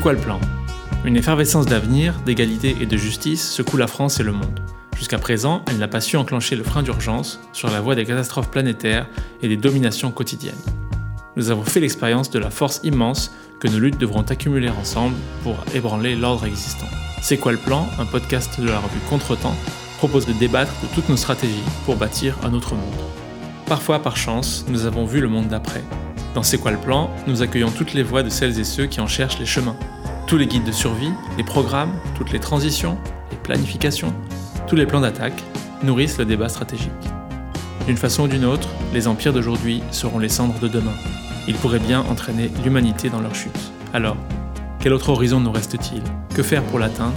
quoi le plan? Une effervescence d'avenir, d'égalité et de justice secoue la France et le monde. Jusqu'à présent, elle n'a pas su enclencher le frein d'urgence sur la voie des catastrophes planétaires et des dominations quotidiennes. Nous avons fait l'expérience de la force immense que nos luttes devront accumuler ensemble pour ébranler l'ordre existant. C'est quoi le plan? Un podcast de la revue Contretemps propose de débattre de toutes nos stratégies pour bâtir un autre monde. Parfois, par chance, nous avons vu le monde d'après. Dans C'est quoi le plan Nous accueillons toutes les voix de celles et ceux qui en cherchent les chemins. Tous les guides de survie, les programmes, toutes les transitions, les planifications, tous les plans d'attaque nourrissent le débat stratégique. D'une façon ou d'une autre, les empires d'aujourd'hui seront les cendres de demain. Ils pourraient bien entraîner l'humanité dans leur chute. Alors, quel autre horizon nous reste-t-il? Que faire pour l'atteindre?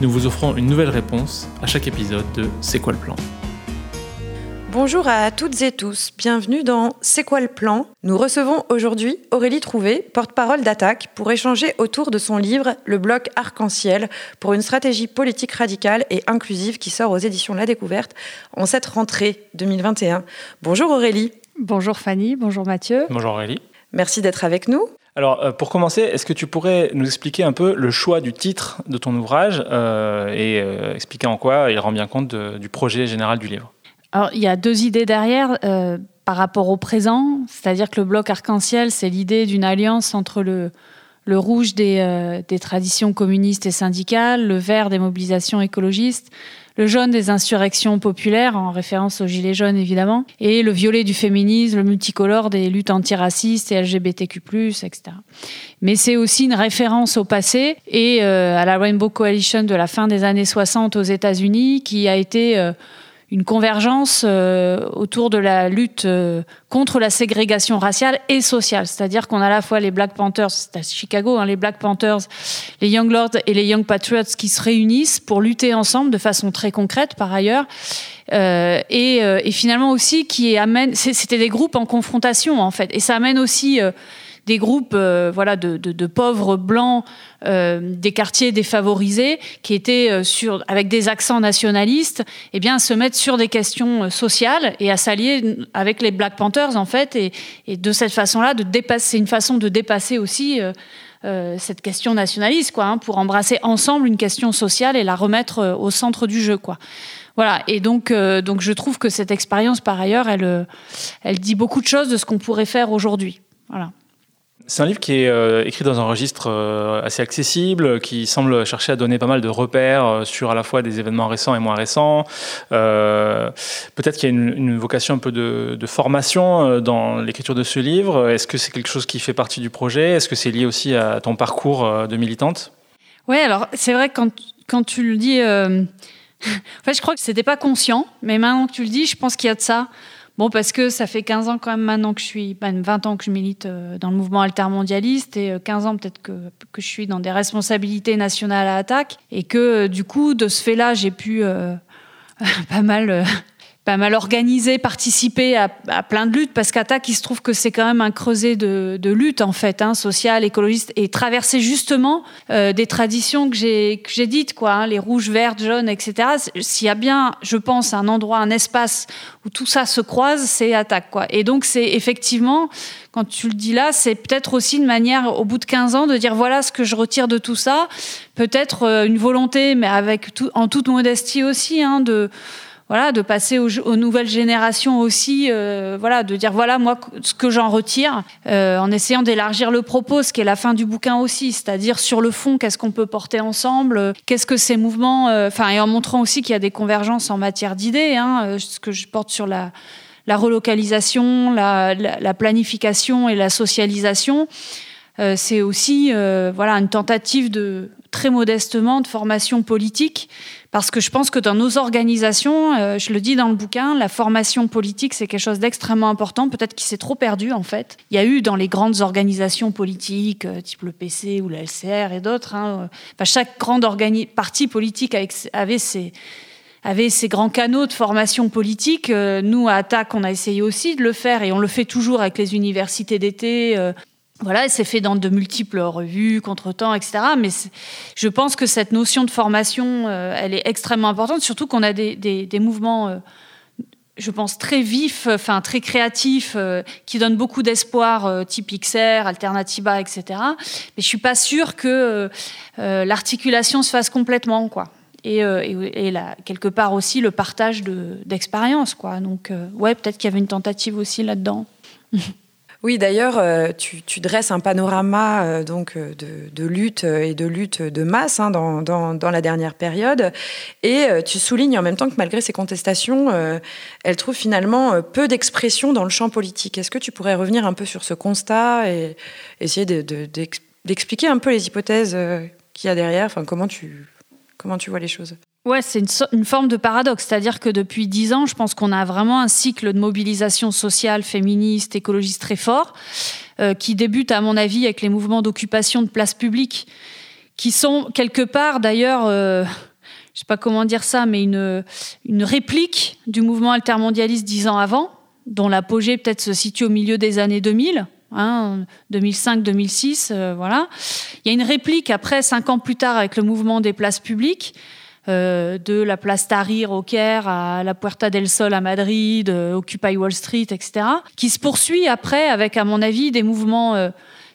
Nous vous offrons une nouvelle réponse à chaque épisode de C'est quoi le plan? Bonjour à toutes et tous, bienvenue dans C'est quoi le plan? Nous recevons aujourd'hui Aurélie Trouvé, porte-parole d'Attaque, pour échanger autour de son livre Le bloc arc-en-ciel pour une stratégie politique radicale et inclusive qui sort aux éditions La Découverte en cette rentrée 2021. Bonjour Aurélie. Bonjour Fanny, bonjour Mathieu. Bonjour Aurélie. Merci d'être avec nous. Alors, euh, pour commencer, est-ce que tu pourrais nous expliquer un peu le choix du titre de ton ouvrage euh, et euh, expliquer en quoi il rend bien compte du projet général du livre? Alors, il y a deux idées derrière euh, par rapport au présent, c'est-à-dire que le bloc arc-en-ciel, c'est l'idée d'une alliance entre le, le rouge des, euh, des, traditions communistes et syndicales, le vert des mobilisations écologistes, le jaune des insurrections populaires, en référence aux gilets jaunes évidemment, et le violet du féminisme, le multicolore des luttes antiracistes et LGBTQ+, etc. Mais c'est aussi une référence au passé et euh, à la Rainbow Coalition de la fin des années 60 aux États-Unis, qui a été euh, une convergence euh, autour de la lutte euh, contre la ségrégation raciale et sociale. C'est-à-dire qu'on a à la fois les Black Panthers, c'est à Chicago, hein, les Black Panthers, les Young Lords et les Young Patriots qui se réunissent pour lutter ensemble de façon très concrète par ailleurs. Euh, et, et, finalement aussi qui amène, c'était des groupes en confrontation en fait, et ça amène aussi des groupes euh, voilà, de, pauvres blancs euh, des quartiers défavorisés qui étaient euh, sur, avec des accents nationalistes, eh bien, se mettre sur des questions sociales et à s'allier avec les Black Panthers, en fait, et, de cette façon-là, de dépasser, une façon de dépasser aussi cette question nationaliste, quoi, hein, pour embrasser ensemble une question sociale et la remettre au centre du jeu, quoi. Voilà. Et donc, donc, je trouve que cette expérience, par ailleurs, elle, elle dit beaucoup de choses de ce qu'on pourrait faire aujourd'hui. Voilà. C'est un livre qui est euh, écrit dans un registre euh, assez accessible, qui semble chercher à donner pas mal de repères euh, sur à la fois des événements récents et moins récents. Peut-être qu'il y a une, vocation un peu de, formation dans l'écriture de ce livre. Est-ce que c'est quelque chose qui fait partie du projet? Est-ce que c'est lié aussi à ton parcours de militante? Oui, alors c'est vrai que quand, quand tu le dis, en fait, je crois que c'était pas conscient, mais maintenant que tu le dis, je pense qu'il y a de ça. Bon, parce que ça fait 15 ans quand même maintenant que je suis, 20 ans que je milite euh, dans le mouvement altermondialiste et 15 euh, ans peut-être que, que je suis dans des responsabilités nationales à attaque et que euh, du coup, de ce fait-là, j'ai pu pas mal pas mal organisé, participé à, plein de luttes, parce qu'Attaque, il se trouve que c'est quand même un creuset de, de lutte, en fait, hein, sociale, écologiste, et traverser justement euh, des traditions que j'ai dites, quoi, hein, les rouges, vertes, jaunes, etc. S'il y a bien, je pense, un endroit, un espace où tout ça se croise, c'est Attaque, quoi. Et donc, c'est effectivement, quand tu le dis là, c'est peut-être aussi une manière, au bout de 15 ans, de dire voilà ce que je retire de tout ça. Peut-être euh, une volonté, mais avec tout, en toute modestie aussi, hein, de voilà, de passer aux, nouvelles générations aussi, euh, voilà, de dire voilà moi ce que j'en retire, euh, en essayant d'élargir le propos, ce qui est la fin du bouquin aussi, c'est-à-dire sur le fond, qu'est-ce qu'on peut porter ensemble, qu'est-ce que ces mouvements, euh, enfin et en montrant aussi qu'il y a des convergences en matière d'idées, hein, ce que je porte sur la, relocalisation, la, la, planification et la socialisation. c'est aussi voilà une tentative de très modestement de formation politique parce que je pense que dans nos organisations, euh, je le dis dans le bouquin, la formation politique, c'est quelque chose d'extrêmement important, peut-être qu'il s'est trop perdu en fait. Il y a eu dans les grandes organisations politiques, euh, type le PC ou la LCR et d'autres, hein, euh, chaque grande parti politique avait ses grands canaux de formation politique. nous, à Attac, on a essayé aussi de le faire et on le fait toujours avec les universités d'été, voilà, c'est fait dans de multiples revues, contretemps, etc. Mais je pense que cette notion de formation, euh, elle est extrêmement importante, surtout qu'on a des, mouvements euh, je pense, très vif, enfin très créatif, euh, qui donne beaucoup d'espoir, type XR, Alternativa, etc. Mais je suis pas sûre que l'articulation se fasse complètement, quoi. Et, quelque part aussi le partage d'expérience, quoi. Donc, ouais, peut-être qu'il y avait une tentative aussi là-dedans. Oui, d'ailleurs, euh, tu, dresses un panorama euh, donc euh, de, lutte et de lutte de masse hein, dans, la dernière période, et tu soulignes en même temps que malgré ces contestations, elles trouvent finalement peu d'expression dans le champ politique. Est-ce que tu pourrais revenir un peu sur ce constat et essayer d'expliquer un peu les hypothèses qu'il y a derrière? Enfin, comment tu comment tu vois les choses? Ouais, c'est une, forme de paradoxe. C'est-à-dire que depuis dix ans, je pense qu'on a vraiment un cycle de mobilisation sociale, féministe, écologiste très fort, euh, qui débute, à mon avis, avec les mouvements d'occupation de places publiques, qui sont quelque part, d'ailleurs, euh, je sais pas comment dire ça, mais une, une réplique du mouvement altermondialiste dix ans avant, dont l'apogée peut-être se situe au milieu des années 2000. 2005-2006, hein, euh, voilà. Il y a une réplique après, cinq ans plus tard, avec le mouvement des places publiques, euh, de la place Tahrir au Caire à la Puerta del Sol à Madrid, euh, Occupy Wall Street, etc., qui se poursuit après avec, à mon avis, des mouvements euh,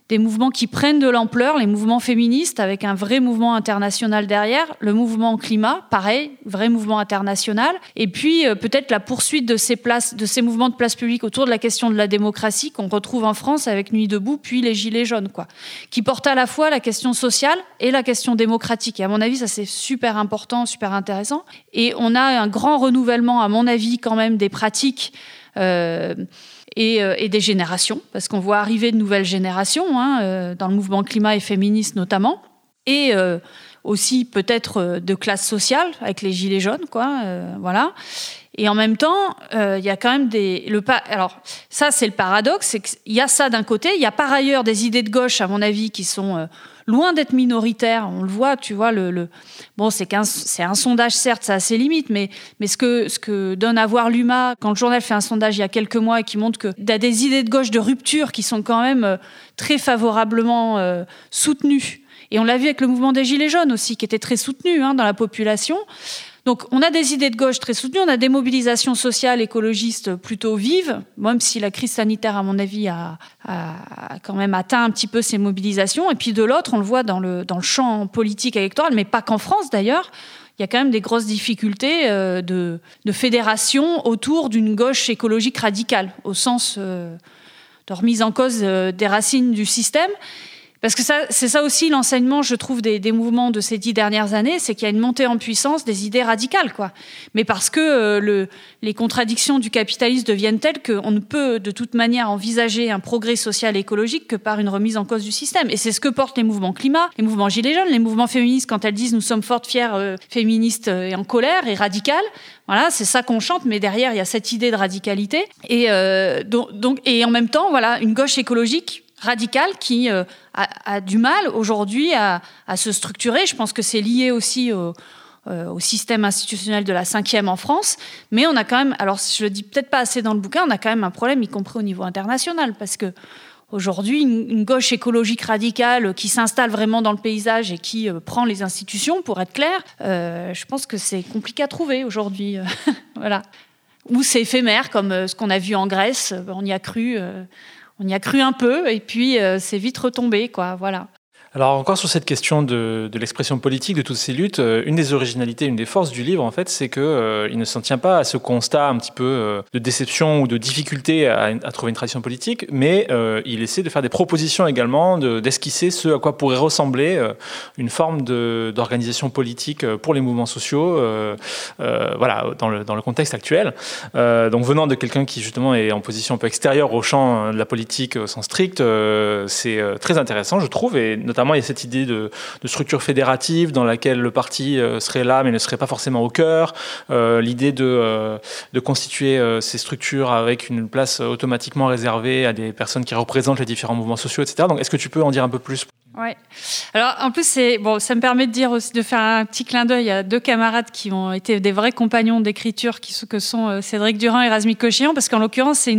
des mouvements qui prennent de l'ampleur, les mouvements féministes avec un vrai mouvement international derrière, le mouvement climat, pareil, vrai mouvement international, et puis euh, peut-être la poursuite de ces places, de ces mouvements de place publique autour de la question de la démocratie qu'on retrouve en France avec Nuit debout, puis les Gilets jaunes, quoi, qui portent à la fois la question sociale et la question démocratique. Et à mon avis, ça c'est super important, super intéressant. Et on a un grand renouvellement, à mon avis, quand même des pratiques. Euh, euh, et, des générations, parce qu'on voit arriver de nouvelles générations, hein, euh, dans le mouvement climat et féministe notamment, et euh, aussi peut-être de classe sociale, avec les gilets jaunes, quoi, voilà. Et en même temps, il y a quand même des... Le, alors, ça, c'est le paradoxe, c'est qu'il y a ça d'un côté, il y a par ailleurs des idées de gauche, à mon avis, qui sont loin d'être minoritaire. On le voit, tu vois, le, bon, c'est un, un sondage, certes, ça a ses limites, mais, mais ce, que, ce que donne à voir l'UMA, quand le journal fait un sondage il y a quelques mois et qui montre qu'il y a des idées de gauche de rupture qui sont quand même euh, très favorablement euh, soutenues. Et on l'a vu avec le mouvement des Gilets jaunes aussi, qui était très soutenu hein, dans la population. Donc on a des idées de gauche très soutenues, on a des mobilisations sociales écologistes plutôt vives, même si la crise sanitaire, à mon avis, a, quand même atteint un petit peu ces mobilisations. Et puis de l'autre, on le voit dans le, champ politique électoral, mais pas qu'en France d'ailleurs, il y a quand même des grosses difficultés euh, de, fédération autour d'une gauche écologique radicale, au sens euh, de remise en cause euh, des racines du système. Parce que c'est ça aussi l'enseignement, je trouve, des, mouvements de ces dix dernières années, c'est qu'il y a une montée en puissance des idées radicales, quoi. Mais parce que euh, le, les contradictions du capitalisme deviennent telles qu'on ne peut de toute manière envisager un progrès social et écologique que par une remise en cause du système. Et c'est ce que portent les mouvements climat, les mouvements gilets jaunes, les mouvements féministes quand elles disent nous sommes fortes, fières, euh, féministes euh, et en colère et radicales. Voilà, c'est ça qu'on chante, mais derrière il y a cette idée de radicalité. Et donc, donc, et en même temps, voilà, une gauche écologique radicale qui euh, a, du mal aujourd'hui à, se structurer. Je pense que c'est lié aussi au, euh, système institutionnel de la cinquième en France. Mais on a quand même, alors je le dis peut-être pas assez dans le bouquin, on a quand même un problème, y compris au niveau international, parce que aujourd'hui, une, gauche écologique radicale qui s'installe vraiment dans le paysage et qui euh, prend les institutions, pour être clair, je pense que c'est compliqué à trouver aujourd'hui. voilà. Ou c'est éphémère, comme ce qu'on a vu en Grèce, on y a cru on y a cru un peu et puis euh, c'est vite retombé, quoi. Voilà. Alors encore sur cette question de, l'expression politique de toutes ces luttes, euh, une des originalités, une des forces du livre en fait, c'est que euh, il ne s'en tient pas à ce constat un petit peu euh, de déception ou de difficulté à, trouver une tradition politique, mais il essaie de faire des propositions également, d'esquisser ce à quoi pourrait ressembler une forme d'organisation politique pour les mouvements sociaux, voilà, dans le, dans le contexte actuel. donc venant de quelqu'un qui justement est en position un peu extérieure au champ de la politique au sens strict, c'est très intéressant, je trouve, et notamment il y a cette idée de, structure fédérative dans laquelle le parti euh, serait là, mais ne serait pas forcément au cœur. Euh, l'idée de, euh, constituer ces structures avec une place automatiquement réservée à des personnes qui représentent les différents mouvements sociaux, etc. Donc, est-ce que tu peux en dire un peu plus? Ouais. Alors en plus bon, ça me permet de dire aussi de faire un petit clin d'œil à deux camarades qui ont été des vrais compagnons d'écriture, qui que sont Cédric Durand et Razmik Kochian, parce qu'en l'occurrence c'est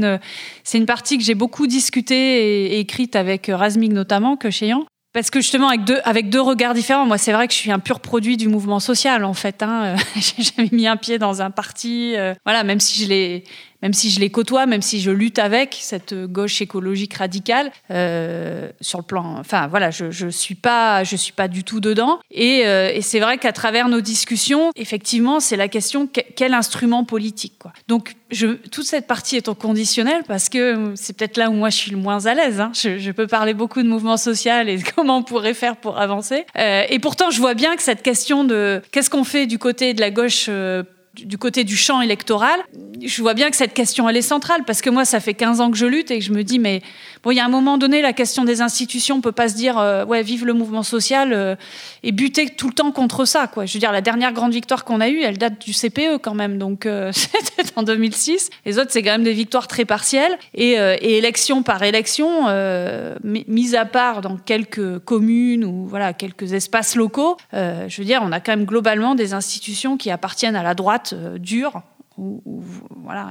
une partie que j'ai beaucoup discutée et, écrite avec Razmik notamment Kochian parce que justement, avec deux, avec deux regards différents, moi, c'est vrai que je suis un pur produit du mouvement social, en fait. Hein. J'ai jamais mis un pied dans un parti. Euh, voilà, même si je l'ai même si je les côtoie, même si je lutte avec cette gauche écologique radicale, euh, sur le plan, enfin voilà, je, je suis pas, je suis pas du tout dedans. Et, euh, c'est vrai qu'à travers nos discussions, effectivement, c'est la question quel instrument politique. Donc toute cette partie est au conditionnel parce que c'est peut-être là où moi je suis le moins à l'aise. Hein. Je, peux parler beaucoup de mouvement social et comment on pourrait faire pour avancer. Euh, et pourtant, je vois bien que cette question de qu'est-ce qu'on fait du côté de la gauche euh, du côté du champ électoral, je vois bien que cette question, elle est centrale, parce que moi, ça fait 15 ans que je lutte et que je me dis, mais bon, il y a un moment donné, la question des institutions, on peut pas se dire, euh, ouais, vive le mouvement social euh, et buter tout le temps contre ça, quoi. Je veux dire, la dernière grande victoire qu'on a eue, elle date du CPE quand même, donc euh, c'était en 2006. Les autres, c'est quand même des victoires très partielles et, élection par élection, mise à part dans quelques communes ou voilà quelques espaces locaux, je veux dire, on a quand même globalement des institutions qui appartiennent à la droite euh, dure. Ou, voilà,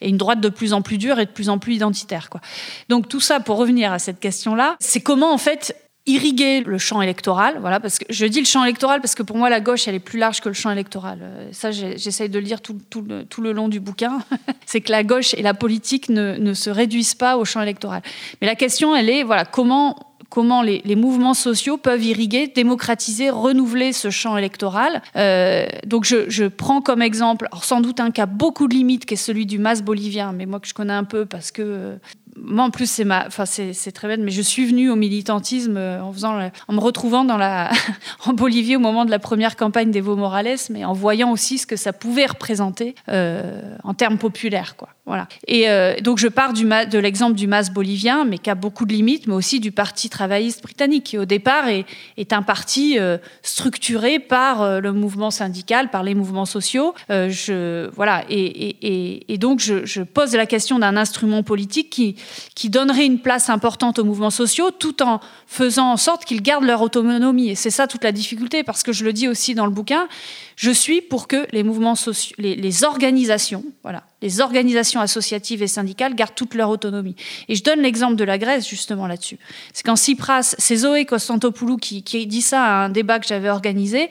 et une droite de plus en plus dure et de plus en plus identitaire. Quoi. Donc tout ça, pour revenir à cette question-là, c'est comment en fait irriguer le champ électoral. Voilà, parce que je dis le champ électoral parce que pour moi la gauche elle est plus large que le champ électoral. Euh, ça j'essaye de le dire tout, tout, le, tout, le, long du bouquin. c'est que la gauche et la politique ne, ne, se réduisent pas au champ électoral. Mais la question elle est voilà comment comment les, mouvements sociaux peuvent irriguer, démocratiser, renouveler ce champ électoral. Euh, donc je, prends comme exemple, sans doute un cas beaucoup de limites, qui est celui du MAS bolivien, mais moi que je connais un peu parce que euh, moi en plus c'est ma, enfin c'est très bête, mais je suis venue au militantisme euh, en faisant, en me retrouvant dans la, en Bolivie au moment de la première campagne d'Evo Morales, mais en voyant aussi ce que ça pouvait représenter en termes populaires, quoi. Voilà. Et euh, donc je pars du de l'exemple du MAS bolivien, mais qui a beaucoup de limites, mais aussi du Parti travailliste britannique, qui au départ est, est un parti euh, structuré par euh, le mouvement syndical, par les mouvements sociaux. je, voilà. Et, et, et donc je, pose la question d'un instrument politique qui, qui donnerait une place importante aux mouvements sociaux, tout en faisant en sorte qu'ils gardent leur autonomie. Et c'est ça toute la difficulté, parce que je le dis aussi dans le bouquin, je suis pour que les mouvements sociaux, les, organisations, voilà, les organisations associatives et syndicales gardent toute leur autonomie. Et je donne l'exemple de la Grèce justement là-dessus. C'est quand Tsipras, c'est Zoé Konstantopoulou qui, qui, dit ça à un débat que j'avais organisé,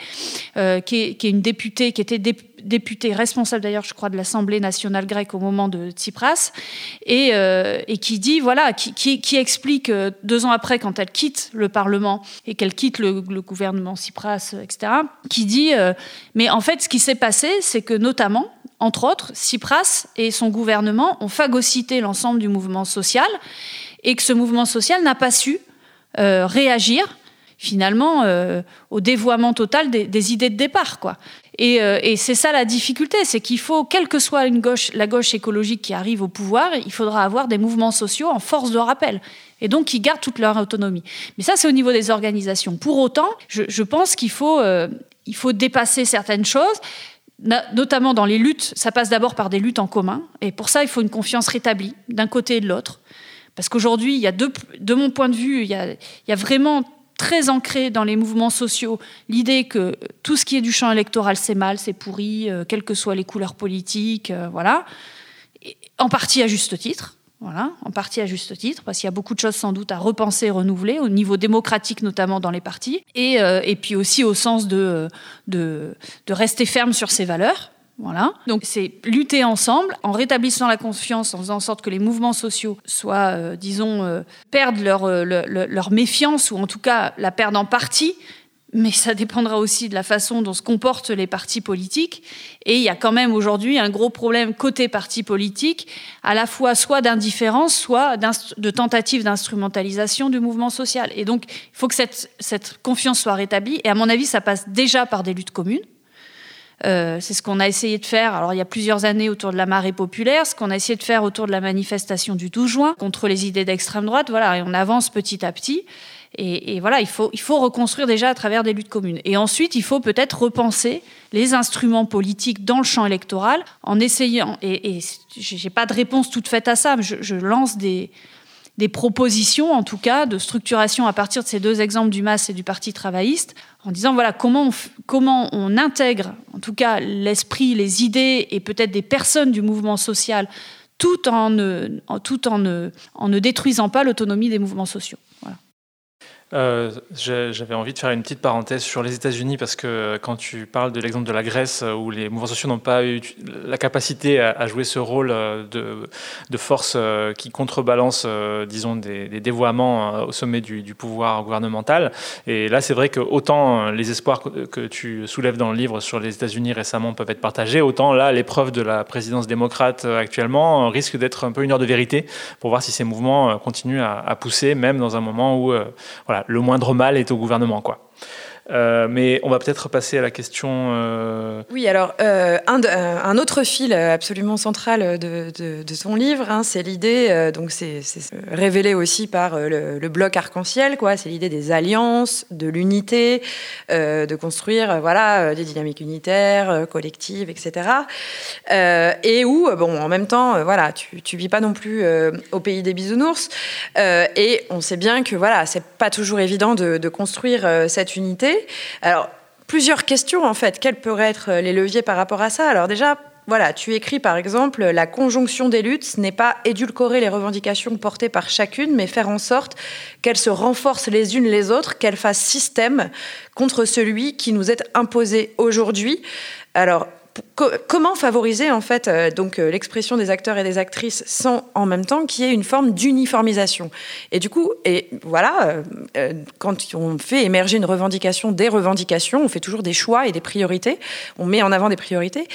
euh, qui, est, qui, est, une députée, qui était députée responsable d'ailleurs, je crois, de l'Assemblée nationale grecque au moment de Tsipras, et, euh, qui dit, voilà, qui, explique euh, deux ans après, quand elle quitte le Parlement et qu'elle quitte le, gouvernement Tsipras, etc., qui dit, euh, mais en fait, ce qui s'est passé, c'est que notamment, entre autres, Tsipras et son gouvernement ont phagocyté l'ensemble du mouvement social et que ce mouvement social n'a pas su réagir finalement euh, au dévoiement total des, idées de départ. Quoi. Et, euh, et c'est ça la difficulté, c'est qu'il faut, quelle que soit la gauche écologique qui arrive au pouvoir, il faudra avoir des mouvements sociaux en force de rappel. Et donc, qui gardent toute leur autonomie. Mais ça, c'est au niveau des organisations. Pour autant, je, pense qu'il faut, il faut dépasser certaines choses notamment dans les luttes, ça passe d'abord par des luttes en commun. Et pour ça, il faut une confiance rétablie d'un côté et de l'autre. Parce qu'aujourd'hui, de mon point de vue, il y a vraiment très ancré dans les mouvements sociaux l'idée que tout ce qui est du champ électoral, c'est mal, c'est pourri, euh, quelles que soient les couleurs politiques, euh, voilà. en partie à juste titre. Voilà, en partie à juste titre, parce qu'il y a beaucoup de choses sans doute à repenser, renouveler, au niveau démocratique notamment dans les partis, et, euh, puis aussi au sens de, de, de rester ferme sur ses valeurs. Voilà. Donc c'est lutter ensemble en rétablissant la confiance, en faisant en sorte que les mouvements sociaux soient, euh, disons, euh, perdent leur, leur, méfiance ou en tout cas la perdent en partie mais ça dépendra aussi de la façon dont se comportent les partis politiques. Et il y a quand même aujourd'hui un gros problème côté partis politiques, à la fois soit d'indifférence, soit de tentative d'instrumentalisation du mouvement social. Et donc, il faut que cette, cette, confiance soit rétablie. Et à mon avis, ça passe déjà par des luttes communes. Euh, c'est ce qu'on a essayé de faire. Alors, il y a plusieurs années autour de la marée populaire, ce qu'on a essayé de faire autour de la manifestation du 12 juin contre les idées d'extrême droite. Voilà, et on avance petit à petit. Et, voilà, il faut, il faut reconstruire déjà à travers des luttes communes. Et ensuite, il faut peut-être repenser les instruments politiques dans le champ électoral en essayant, et, et j'ai pas de réponse toute faite à ça, mais je, lance des, des propositions, en tout cas, de structuration à partir de ces deux exemples du MAS et du Parti travailliste, en disant voilà comment on, comment on intègre, en tout cas, l'esprit, les idées et peut-être des personnes du mouvement social, tout en tout en ne, en ne détruisant pas l'autonomie des mouvements sociaux. Euh, J'avais envie de faire une petite parenthèse sur les États-Unis parce que quand tu parles de l'exemple de la Grèce euh, où les mouvements sociaux n'ont pas eu la capacité à, jouer ce rôle euh, de, force euh, qui contrebalance, disons, des, des dévoiements au sommet du, pouvoir gouvernemental. Et là, c'est vrai que autant les espoirs que, tu soulèves dans le livre sur les États-Unis récemment peuvent être partagés, autant là, l'épreuve de la présidence démocrate actuellement risque d'être un peu une heure de vérité pour voir si ces mouvements continuent à pousser, même dans un moment où voilà, le moindre mal est au gouvernement, quoi. Euh, mais on va peut-être passer à la question. Euh, oui, alors euh, un, autre fil absolument central de, de, son livre, hein, c'est l'idée, donc c'est révélé aussi par le, bloc arc-en-ciel, quoi. C'est l'idée des alliances, de l'unité, de construire, voilà, des dynamiques unitaires, collectives, etc. et où, bon, en même temps, voilà, tu, tu vis pas non plus au pays des bisounours, et on sait bien que voilà, c'est pas toujours évident de, de construire cette unité. Alors, plusieurs questions en fait. Quels pourraient être les leviers par rapport à ça? Alors déjà, voilà, tu écris par exemple la conjonction des luttes, n'est pas édulcorer les revendications portées par chacune, mais faire en sorte qu'elles se renforcent les unes les autres, qu'elles fassent système contre celui qui nous est imposé aujourd'hui. Alors, comment favoriser en fait euh, donc euh, l'expression des acteurs et des actrices sans en même temps qu'il y ait une forme d'uniformisation? Et du coup et voilà euh, quand on fait émerger une revendication des revendications on fait toujours des choix et des priorités on met en avant des priorités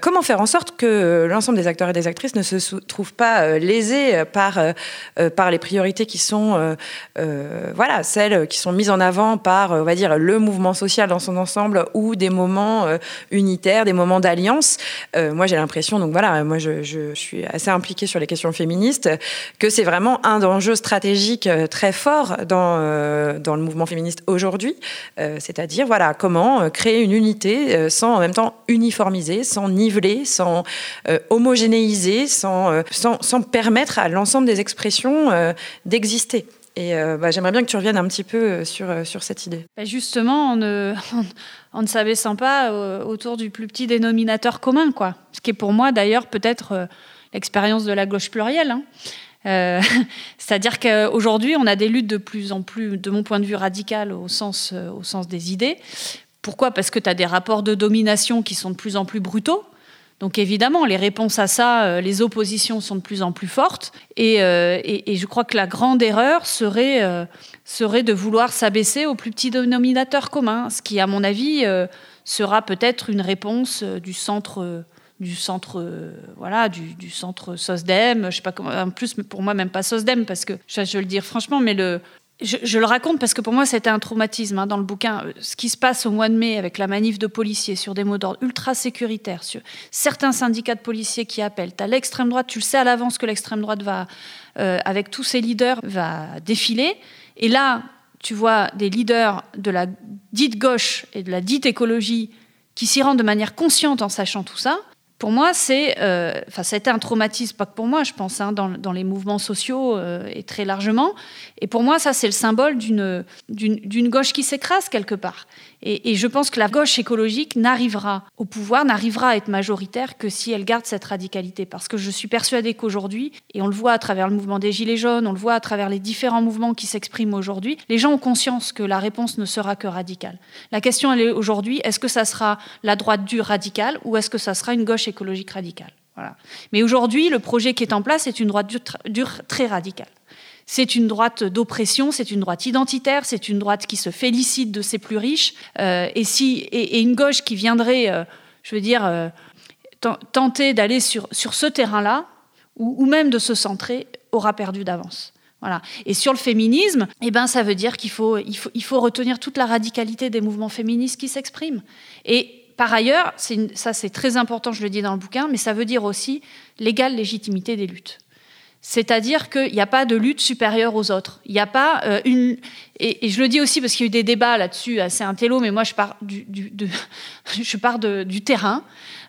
comment faire en sorte que l'ensemble des acteurs et des actrices ne se trouvent pas lésés par par les priorités qui sont voilà celles qui sont mises en avant par on va dire le mouvement social dans son ensemble ou des moments unitaires des moments d'alliance. Euh, moi, j'ai l'impression, donc voilà, moi, je, suis assez impliquée sur les questions féministes, que c'est vraiment un enjeu stratégique euh, très fort dans, euh, dans le mouvement féministe aujourd'hui. C'est-à-dire, voilà, comment créer une unité sans en même temps uniformiser, sans niveler, sans homogénéiser, sans, sans, sans, permettre à l'ensemble des expressions d'exister. Et bah, j'aimerais bien que tu reviennes un petit peu sur, sur cette idée. Bah, justement, en ne s'abaissant pas euh, autour du plus petit dénominateur commun, quoi. Ce qui est pour moi d'ailleurs peut-être euh, l'expérience de la gauche plurielle. Hein. Euh, c'est-à-dire qu'aujourd'hui, on a des luttes de plus en plus, de mon point de vue radical, au sens, au sens des idées. Pourquoi? Parce que tu as des rapports de domination qui sont de plus en plus brutaux. Donc évidemment, les réponses à ça, les oppositions sont de plus en plus fortes. Et, et, et je crois que la grande erreur serait serait de vouloir s'abaisser au plus petit dénominateur commun, ce qui, à mon avis, euh, sera peut-être une réponse euh, du centre, euh, du centre, voilà, du, centre SOSDEM. Je sais pas comment, en plus pour moi même pas SOSDEM parce que je, je veux le dire franchement, mais le, je, le raconte parce que pour moi c'était un traumatisme hein, dans le bouquin. Ce qui se passe au mois de mai avec la manif de policiers sur des mots d'ordre ultra sécuritaires, sur certains syndicats de policiers qui appellent. à l'extrême droite, tu le sais à l'avance que l'extrême droite va, avec tous ses leaders, va défiler. Et là, tu vois des leaders de la dite gauche et de la dite écologie qui s'y rendent de manière consciente en sachant tout ça. Pour moi, c'est, euh, enfin, ça a été un traumatisme, pas que pour moi, je pense, hein, dans, les mouvements sociaux euh, et très largement. Et pour moi, ça, c'est le symbole d'une, d'une, gauche qui s'écrase quelque part. Et, je pense que la gauche écologique n'arrivera au pouvoir, n'arrivera à être majoritaire que si elle garde cette radicalité. Parce que je suis persuadée qu'aujourd'hui, et on le voit à travers le mouvement des Gilets jaunes, on le voit à travers les différents mouvements qui s'expriment aujourd'hui, les gens ont conscience que la réponse ne sera que radicale. La question, elle est aujourd'hui, est-ce que ça sera la droite dure radicale ou est-ce que ça sera une gauche écologique radicale? Voilà. Mais aujourd'hui, le projet qui est en place est une droite dure très radicale. C'est une droite d'oppression, c'est une droite identitaire, c'est une droite qui se félicite de ses plus riches. Euh, et, une gauche qui viendrait, euh, je veux dire, euh, tenter d'aller sur, sur ce terrain-là, ou, même de se centrer, aura perdu d'avance. Voilà. Et sur le féminisme, eh ben, ça veut dire qu'il faut, il faut, il faut retenir toute la radicalité des mouvements féministes qui s'expriment. Et par ailleurs, ça c'est très important, je le dis dans le bouquin, mais ça veut dire aussi l'égale légitimité des luttes. C'est-à-dire qu'il n'y a pas de lutte supérieure aux autres. Il n'y a pas euh, une. Et, je le dis aussi parce qu'il y a eu des débats là-dessus assez intello, mais moi je pars du, terrain.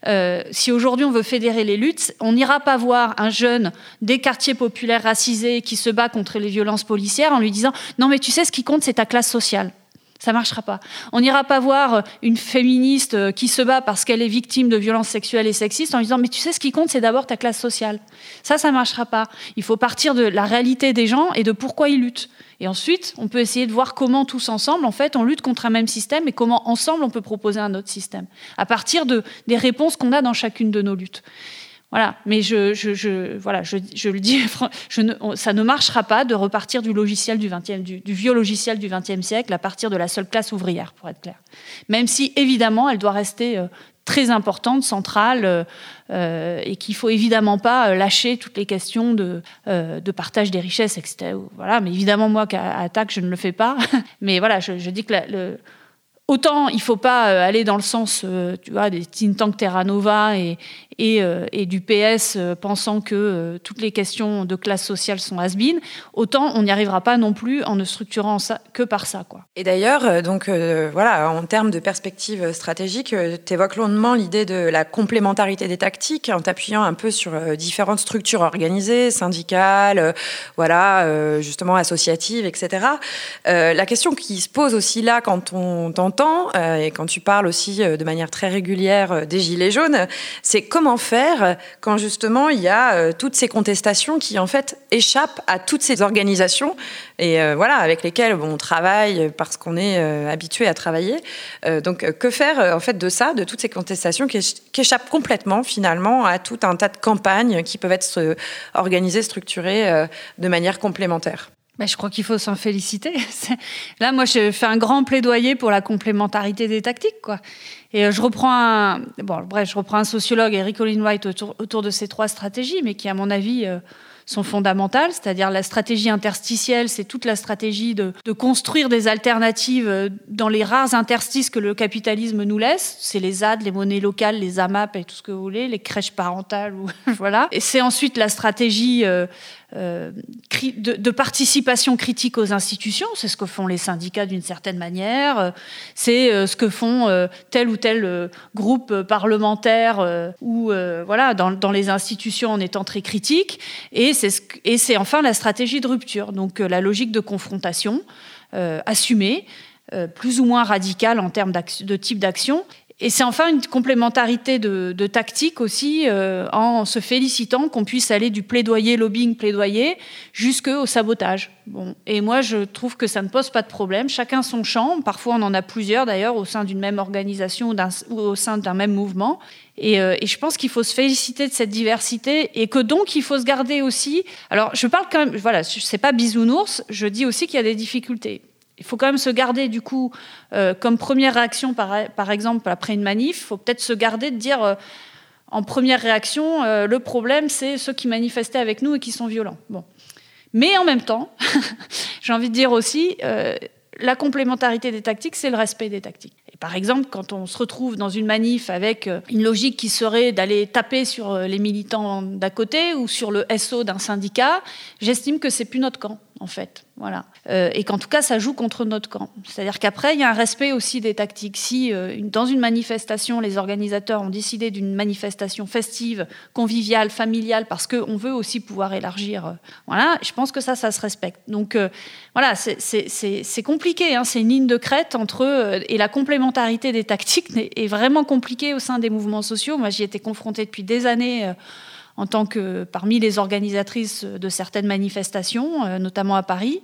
Euh, si aujourd'hui on veut fédérer les luttes, on n'ira pas voir un jeune des quartiers populaires racisés qui se bat contre les violences policières en lui disant non mais tu sais ce qui compte c'est ta classe sociale. Ça marchera pas. On n'ira pas voir une féministe qui se bat parce qu'elle est victime de violences sexuelles et sexistes en lui disant mais tu sais ce qui compte c'est d'abord ta classe sociale. Ça ça marchera pas. Il faut partir de la réalité des gens et de pourquoi ils luttent. Et ensuite, on peut essayer de voir comment tous ensemble, en fait, on lutte contre un même système et comment ensemble on peut proposer un autre système à partir de des réponses qu'on a dans chacune de nos luttes. Voilà, mais je, voilà, je, le dis, ne, ça ne marchera pas de repartir du logiciel du 20e, du, vieux logiciel du XXe siècle à partir de la seule classe ouvrière, pour être clair. Même si, évidemment, elle doit rester euh, très importante, centrale, euh, euh, et qu'il faut évidemment pas lâcher toutes les questions de, partage des richesses, etc. Voilà, mais évidemment, moi, qu'à attaque, je ne le fais pas. mais voilà, je, dis que le, Autant il ne faut pas euh, aller dans le sens euh, tu vois, des think tanks Terra Nova et, euh, du PS pensant que toutes les questions de classe sociale sont has -been, autant on n'y arrivera pas non plus en ne structurant que par ça. Quoi. Et d'ailleurs, donc voilà, en termes de perspective stratégique, tu évoques longuement l'idée de la complémentarité des tactiques en t'appuyant un peu sur différentes structures organisées, syndicales, voilà, justement associatives, etc. la question qui se pose aussi là quand on t'entend euh, et quand tu parles aussi euh, de manière très régulière euh, des Gilets jaunes, c'est comment faire quand justement il y a toutes ces contestations qui en fait échappent à toutes ces organisations et voilà, avec lesquelles bon, on travaille parce qu'on est habitué à travailler. donc que faire en fait de ça, de toutes ces contestations qui, échappent complètement finalement à tout un tas de campagnes qui peuvent être organisées, structurées de manière complémentaire? Ben, je crois qu'il faut s'en féliciter. Là, moi, je fais un grand plaidoyer pour la complémentarité des tactiques, quoi. Et euh, je reprends un, bon, bref, je reprends un sociologue, Eric Olin White, autour, de ces trois stratégies, mais qui, à mon avis, euh, sont fondamentales, c'est-à-dire la stratégie interstitielle, c'est toute la stratégie de, de, construire des alternatives euh, dans les rares interstices que le capitalisme nous laisse. C'est les ZAD, les monnaies locales, les AMAP et tout ce que vous voulez, les crèches parentales, ou, voilà. Et c'est ensuite la stratégie euh, euh, de, participation critique aux institutions, c'est ce que font les syndicats d'une certaine manière, c'est euh, ce que font euh, tel ou tel euh, groupe parlementaire ou voilà dans, les institutions en étant très critique, et c'est enfin la stratégie de rupture, donc la logique de confrontation assumée. plus ou moins radicale en termes de type d'action et c'est enfin une complémentarité de, de tactique aussi, euh, en se félicitant qu'on puisse aller du plaidoyer, lobbying, plaidoyer, jusqu'au sabotage. Bon. Et moi, je trouve que ça ne pose pas de problème. Chacun son champ. Parfois, on en a plusieurs d'ailleurs au sein d'une même organisation ou, ou au sein d'un même mouvement. Et, euh, et je pense qu'il faut se féliciter de cette diversité et que donc il faut se garder aussi. Alors, je parle quand même, voilà, c'est pas bisounours, je dis aussi qu'il y a des difficultés il faut quand même se garder, du coup, euh, comme première réaction, par, exemple, après une manif, il faut peut-être se garder de dire, euh, en première réaction, euh, le problème, c'est ceux qui manifestaient avec nous et qui sont violents. Bon. Mais en même temps, j'ai envie de dire aussi, la complémentarité des tactiques, c'est le respect des tactiques. Et par exemple, quand on se retrouve dans une manif avec une logique qui serait d'aller taper sur les militants d'à côté ou sur le SO d'un syndicat, j'estime que c'est plus notre camp en fait. Voilà. Euh, et qu'en tout cas, ça joue contre notre camp. C'est-à-dire qu'après, il y a un respect aussi des tactiques. Si euh, dans une manifestation, les organisateurs ont décidé d'une manifestation festive, conviviale, familiale, parce qu'on veut aussi pouvoir élargir, euh, voilà, je pense que ça, ça se respecte. Donc voilà, c'est compliqué. Hein, c'est une ligne de crête entre. Et la complémentarité des tactiques est vraiment compliquée au sein des mouvements sociaux. Moi, j'y étais confrontée depuis des années. En tant que parmi les organisatrices de certaines manifestations, euh, notamment à Paris.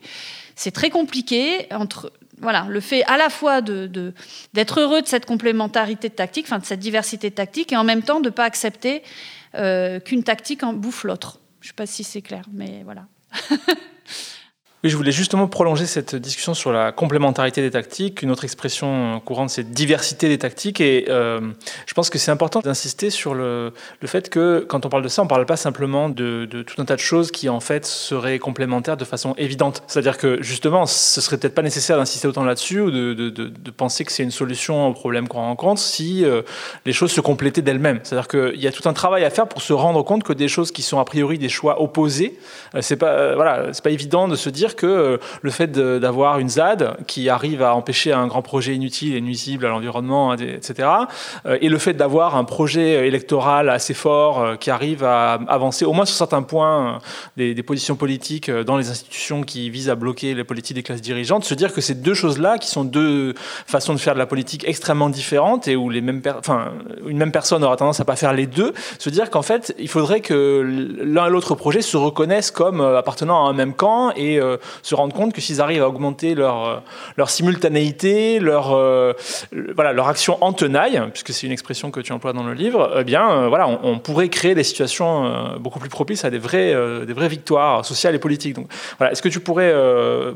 C'est très compliqué entre voilà, le fait à la fois d'être de, de, heureux de cette complémentarité de tactique, enfin de cette diversité de tactique, et en même temps de ne pas accepter euh, qu'une tactique en bouffe l'autre. Je ne sais pas si c'est clair, mais voilà. Oui, je voulais justement prolonger cette discussion sur la complémentarité des tactiques. Une autre expression courante, c'est diversité des tactiques. Et euh, je pense que c'est important d'insister sur le, fait que quand on parle de ça, on ne parle pas simplement de, tout un tas de choses qui en fait seraient complémentaires de façon évidente. C'est-à-dire que justement, ce serait peut-être pas nécessaire d'insister autant là-dessus ou de, penser que c'est une solution au problème qu'on rencontre si euh, les choses se complétaient d'elles-mêmes. C'est-à-dire qu'il y a tout un travail à faire pour se rendre compte que des choses qui sont a priori des choix opposés, euh, c'est pas, euh, voilà, pas évident de se dire que le fait d'avoir une ZAD qui arrive à empêcher un grand projet inutile et nuisible à l'environnement, etc., et le fait d'avoir un projet électoral assez fort qui arrive à avancer, au moins sur certains points, des, positions politiques dans les institutions qui visent à bloquer les politiques des classes dirigeantes, se dire que ces deux choses-là, qui sont deux façons de faire de la politique extrêmement différentes et où les mêmes enfin, une même personne aura tendance à pas faire les deux, se dire qu'en fait, il faudrait que l'un et l'autre projet se reconnaissent comme euh, appartenant à un même camp et euh, se rendre compte que s'ils arrivent à augmenter leur, euh, simultanéité, leur, voilà, leur action en tenaille, puisque c'est une expression que tu emploies dans le livre, eh bien, voilà, on, pourrait créer des situations beaucoup plus propices à des vraies, des vraies victoires sociales et politiques. Donc, voilà, est-ce que tu pourrais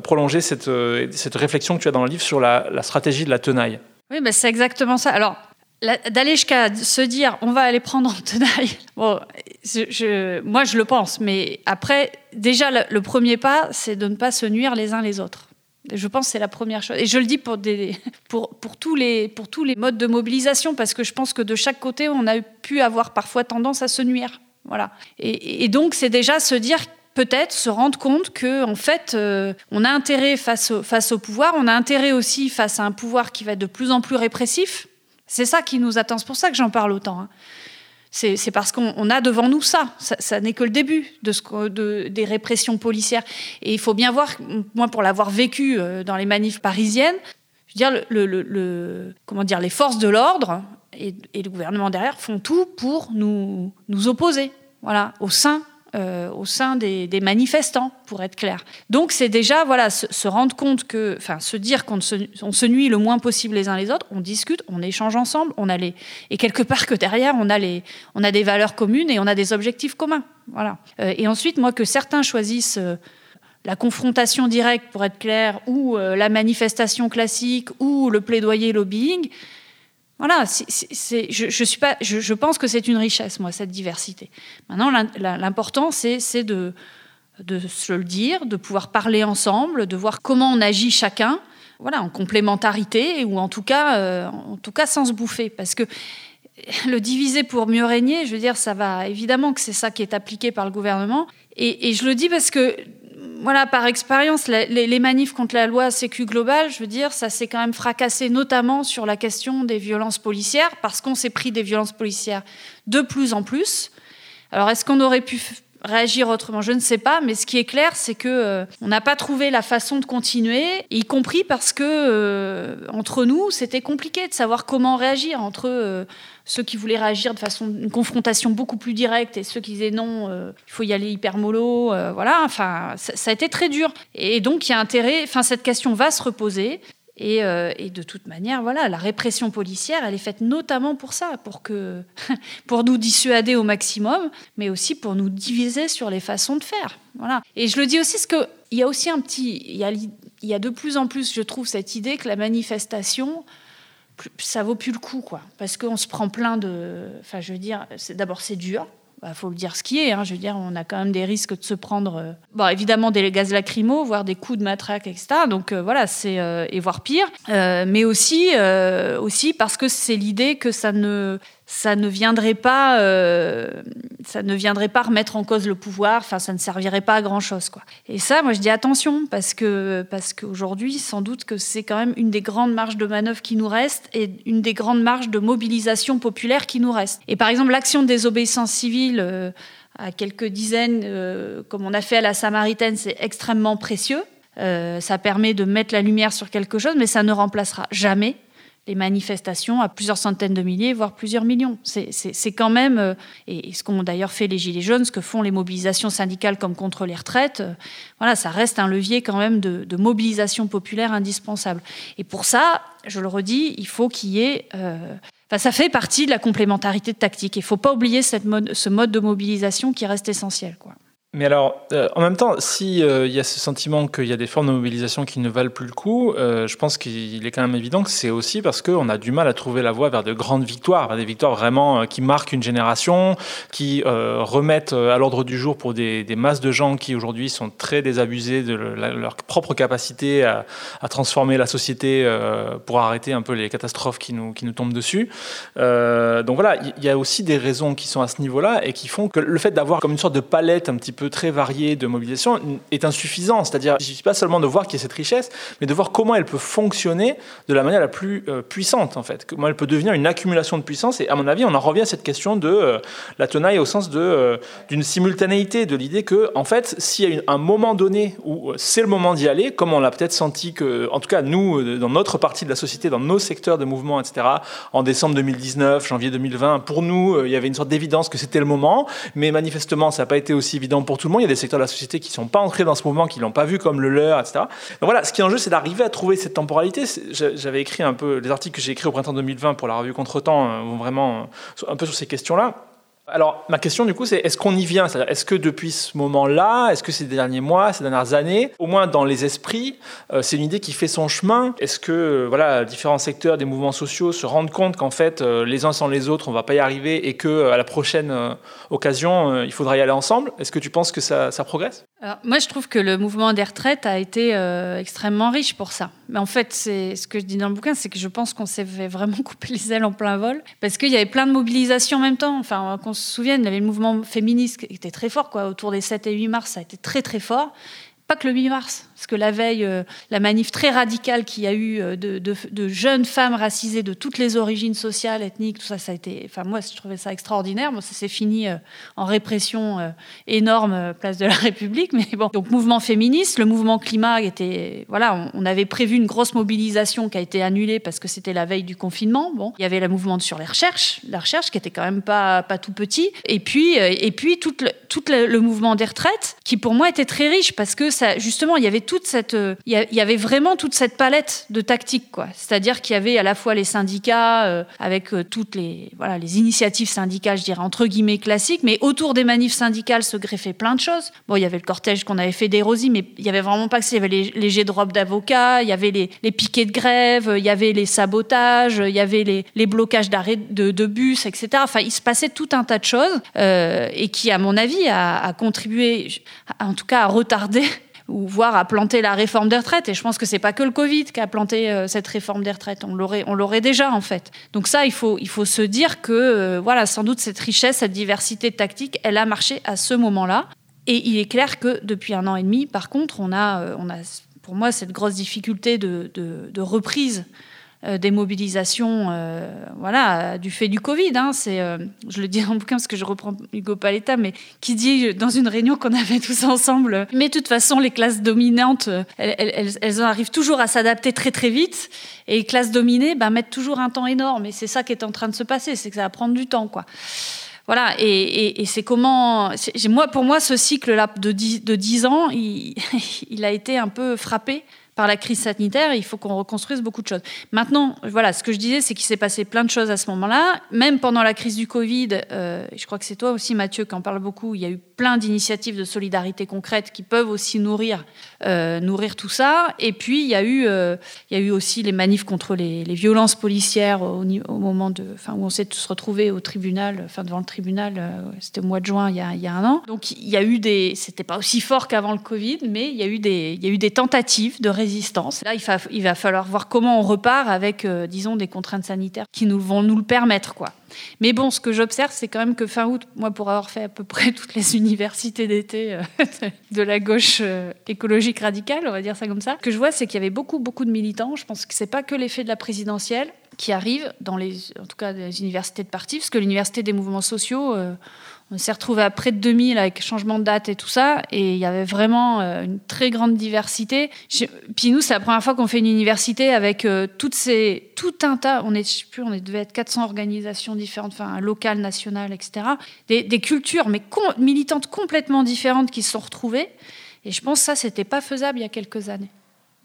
prolonger cette, cette réflexion que tu as dans le livre sur la, la stratégie de la tenaille? Oui, mais c'est exactement ça. Alors, d'aller jusqu'à se dire on va aller prendre en tenaille, bon, moi je le pense, mais après, déjà le, premier pas, c'est de ne pas se nuire les uns les autres. Je pense que c'est la première chose. Et je le dis pour, des, pour, pour, tous les, pour tous les modes de mobilisation, parce que je pense que de chaque côté, on a pu avoir parfois tendance à se nuire. Voilà. Et, donc, c'est déjà se dire peut-être se rendre compte que en fait euh, on a intérêt face au, face au pouvoir, on a intérêt aussi face à un pouvoir qui va être de plus en plus répressif, c'est ça qui nous attend. C'est pour ça que j'en parle autant. Hein. C'est parce qu'on a devant nous ça. Ça, n'est que le début de ce, de, des répressions policières. Et il faut bien voir, moi pour l'avoir vécu euh, dans les manifs parisiennes, je dire, le, comment dire, les forces de l'ordre et, et, le gouvernement derrière font tout pour nous, nous opposer, voilà, au sein euh, au sein des, manifestants, pour être clair. Donc c'est déjà voilà se, rendre compte que, enfin se dire qu'on se, on se nuit le moins possible les uns les autres, on discute, on échange ensemble, on a les, et quelque part que derrière on a les, on a des valeurs communes et on a des objectifs communs. Voilà. Euh, et ensuite moi que certains choisissent euh, la confrontation directe, pour être clair, ou la manifestation classique, ou le plaidoyer lobbying, voilà, je, pense que c'est une richesse, moi, cette diversité. Maintenant, l'important, c'est de, se le dire, de pouvoir parler ensemble, de voir comment on agit chacun, voilà, en complémentarité ou en tout cas, euh, en tout cas sans se bouffer, parce que le diviser pour mieux régner, je veux dire, ça va évidemment que c'est ça qui est appliqué par le gouvernement. Et je le dis parce que voilà, par expérience, les, manifs contre la loi Sécu globale, je veux dire, ça s'est quand même fracassé, notamment sur la question des violences policières, parce qu'on s'est pris des violences policières de plus en plus. Alors, est-ce qu'on aurait pu réagir autrement Je ne sais pas, mais ce qui est clair, c'est que euh, on n'a pas trouvé la façon de continuer, y compris parce que euh, entre nous, c'était compliqué de savoir comment réagir entre euh, ceux qui voulaient réagir de façon une confrontation beaucoup plus directe et ceux qui disaient non, il faut y aller hyper mollo, voilà. Enfin, ça, ça, a été très dur. Et donc, il y a intérêt. Enfin, cette question va se reposer. Euh, et, de toute manière, voilà, la répression policière, elle est faite notamment pour ça, pour, que, pour nous dissuader au maximum, mais aussi pour nous diviser sur les façons de faire. Voilà. Et je le dis aussi parce qu'il y a aussi un petit. Il y a, y a de plus en plus, je trouve, cette idée que la manifestation, ça vaut plus le coup, quoi. Parce qu'on se prend plein de. Enfin, je veux dire, d'abord, c'est dur il bah, faut le dire ce qui est. Hein. Je veux dire, on a quand même des risques de se prendre, euh, bon, évidemment, des gaz lacrymaux, voire des coups de matraque, etc. Donc euh, voilà, c'est euh, et voire pire. mais aussi, aussi parce que c'est l'idée que ça ne ça ne viendrait pas, euh, ça ne viendrait pas remettre en cause le pouvoir. Enfin, ça ne servirait pas à grand chose. Et ça, moi, je dis attention parce que parce qu'aujourd'hui, sans doute que c'est quand même une des grandes marges de manœuvre qui nous reste et une des grandes marges de mobilisation populaire qui nous reste. Et par exemple, l'action de désobéissance civile. Euh, à quelques dizaines, euh, comme on a fait à la Samaritaine, c'est extrêmement précieux. ça permet de mettre la lumière sur quelque chose, mais ça ne remplacera jamais les manifestations à plusieurs centaines de milliers, voire plusieurs millions. C'est quand même, euh, et ce qu'ont d'ailleurs fait les Gilets jaunes, ce que font les mobilisations syndicales comme contre les retraites, euh, voilà, ça reste un levier quand même de, mobilisation populaire indispensable. Et pour ça, je le redis, il faut qu'il y ait... Euh, enfin, ça fait partie de la complémentarité de tactique. Il ne faut pas oublier cette mode, ce mode de mobilisation qui reste essentiel. Quoi. Mais alors, euh, en même temps, s'il euh, y a ce sentiment qu'il y a des formes de mobilisation qui ne valent plus le coup, euh, je pense qu'il est quand même évident que c'est aussi parce qu'on a du mal à trouver la voie vers de grandes victoires, vers des victoires vraiment qui marquent une génération, qui remettent à l'ordre du jour pour des, masses de gens qui aujourd'hui sont très désabusés de leur propre capacité à, à, transformer la société pour arrêter un peu les catastrophes qui nous, qui nous tombent dessus. donc voilà, il y a aussi des raisons qui sont à ce niveau-là et qui font que le fait d'avoir comme une sorte de palette un petit peu peu très variée de mobilisation est insuffisant. C'est-à-dire, il ne suffit pas seulement de voir qu'il y a cette richesse, mais de voir comment elle peut fonctionner de la manière la plus euh, puissante, en fait. Comment elle peut devenir une accumulation de puissance. Et à mon avis, on en revient à cette question de euh, la tenaille au sens de, euh, d'une simultanéité, de l'idée que, en fait, s'il y a un moment donné où c'est le moment d'y aller, comme on l'a peut-être senti que, en tout cas, nous, dans notre partie de la société, dans nos secteurs de mouvement, etc., en décembre 2019, janvier 2020, pour nous, il y avait une sorte d'évidence que c'était le moment, mais manifestement, ça n'a pas été aussi évident tout le monde. Il y a des secteurs de la société qui ne sont pas entrés dans ce mouvement, qui l'ont pas vu comme le leur, etc. Donc voilà, ce qui est en jeu, c'est d'arriver à trouver cette temporalité. J'avais écrit un peu, les articles que j'ai écrits au printemps 2020 pour la revue Contretemps euh, vont vraiment euh, un peu sur ces questions-là. Alors, ma question du coup, c'est est-ce qu'on y vient? Est-ce que depuis ce moment-là, est-ce que ces derniers mois, ces dernières années, au moins dans les esprits, euh, c'est une idée qui fait son chemin? Est-ce que euh, voilà, différents secteurs des mouvements sociaux se rendent compte qu'en fait, euh, les uns sans les autres, on va pas y arriver et que à la prochaine occasion, il faudra y aller ensemble? Est-ce que tu penses que ça, ça progresse? Moi, je trouve que le mouvement des retraites a été extrêmement riche pour ça. Mais en fait, c'est ce que je dis dans le bouquin, c'est que je pense qu'on s'est vraiment coupé les ailes en plein vol parce qu'il y avait plein de mobilisations en même temps. Enfin, se souvienne, il y avait le mouvement féministe qui était très fort, quoi. Autour des 7 et 8 mars, ça a été très très fort. Pas que le 8 mars, parce que la veille, euh, la manif très radicale qu'il y a eu euh, de, jeunes femmes racisées de toutes les origines sociales, ethniques, tout ça, ça a été. Enfin, moi, je trouvais ça extraordinaire. Bon, ça s'est fini euh, en répression énorme, place de la République. Mais bon, donc mouvement féministe, le mouvement climat était. Voilà, on, avait prévu une grosse mobilisation qui a été annulée parce que c'était la veille du confinement. Bon, il y avait le mouvement sur les recherches, la recherche qui était quand même pas, pas tout petit. Et puis, et puis tout, le, tout le mouvement des retraites, qui pour moi était très riche parce que justement, il y avait toute cette, euh, il y avait vraiment toute cette palette de tactiques, quoi. C'est-à-dire qu'il y avait à la fois les syndicats euh, avec euh, toutes les, voilà, les initiatives syndicales, je dirais entre guillemets classiques, mais autour des manifs syndicales se greffaient plein de choses. Bon, il y avait le cortège qu'on avait fait des Rosies, mais il y avait vraiment pas que ça. Il y avait les, jets de robes d'avocats, il y avait les, piquets de grève, il y avait les sabotages, il y avait les, blocages d'arrêt de, bus, etc. Enfin, il se passait tout un tas de choses et qui, à mon avis, a contribué, en tout cas, à retarder ou voire à planter la réforme des retraites. Et je pense que c'est pas que le Covid qui a planté euh, cette réforme des retraites. On l'aurait, on l'aurait déjà en fait. Donc ça, il faut, il faut se dire que euh, voilà, sans doute cette richesse, cette diversité tactique, elle a marché à ce moment-là. Et il est clair que depuis un an et demi, par contre, on a, euh, on a pour moi cette grosse difficulté de, de, reprise des mobilisations euh, voilà, du fait du Covid. Hein, c'est, euh, je le dis en bouquin parce que je reprends Hugo Paletta, mais qui dit dans une réunion qu'on avait tous ensemble, mais de toute façon, les classes dominantes, elles, elles, arrivent toujours à s'adapter très très vite, et les classes dominées ben, mettent toujours un temps énorme, et c'est ça qui est en train de se passer, c'est que ça va prendre du temps. quoi. Voilà, et, c'est comment. Moi, pour moi, ce cycle-là de 10, de 10 ans, il, a été un peu frappé par la crise sanitaire, il faut qu'on reconstruise beaucoup de choses. Maintenant, voilà, ce que je disais, c'est qu'il s'est passé plein de choses à ce moment-là. Même pendant la crise du Covid, euh, je crois que c'est toi aussi, Mathieu, qui en parle beaucoup, il y a eu plein d'initiatives de solidarité concrètes qui peuvent aussi nourrir, euh, nourrir tout ça. Et puis, il y, a eu, euh, y a eu aussi les manifs contre les, violences policières au, moment de, enfin, où on s'est tous retrouvés au tribunal, enfin, devant le tribunal, c'était au mois de juin, il y, a, y a un an. Donc, il y a eu des... C'était pas aussi fort qu'avant le Covid, mais il y a eu des, y a eu des tentatives de résistance Là, il, il va falloir voir comment on repart avec, euh, disons, des contraintes sanitaires qui vont nous le permettre. quoi. Mais bon, ce que j'observe, c'est quand même que fin août, moi, pour avoir fait à peu près toutes les universités d'été euh, de la gauche euh, écologique radicale, on va dire ça comme ça, que je vois, c'est qu'il y avait beaucoup, beaucoup de militants. Je pense que c'est pas que l'effet de la présidentielle qui arrive dans les, en tout cas, les universités de parti, parce que l'université des mouvements sociaux, on s'est retrouvé à près de 2000 avec changement de date et tout ça, et il y avait vraiment euh, une très grande diversité. Puis nous, c'est la première fois qu'on fait une université avec euh, toutes ces, tout un tas, on est, je sais plus, on devait être 400 organisations différentes, enfin locales, nationales, etc. Des, cultures, mais militantes complètement différentes qui se sont retrouvées. Et je pense que ça, c'était pas faisable il y a quelques années.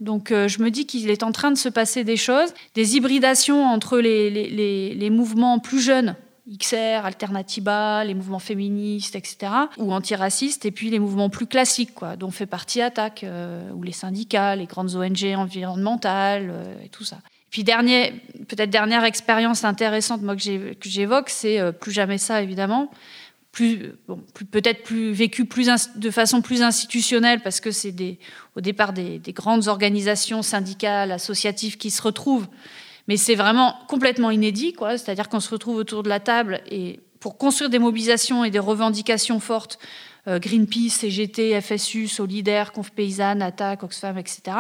Donc euh, je me dis qu'il est en train de se passer des choses, des hybridations entre les, mouvements plus jeunes XR, Alternativa, les mouvements féministes, etc., ou antiracistes, et puis les mouvements plus classiques, quoi, dont fait partie Attaque, euh, ou les syndicats, les grandes ONG environnementales, euh, et tout ça. Puis dernier, peut-être dernière expérience intéressante moi que j'évoque, c'est euh, plus jamais ça évidemment, peut-être plus vécu plus de façon plus institutionnelle parce que c'est au départ des, grandes organisations syndicales, associatives qui se retrouvent mais c'est vraiment complètement inédit, quoi. C'est-à-dire qu'on se retrouve autour de la table et pour construire des mobilisations et des revendications fortes, Greenpeace, CGT, FSU, Solidaire, Conf Paysanne, Attaque, Oxfam, etc.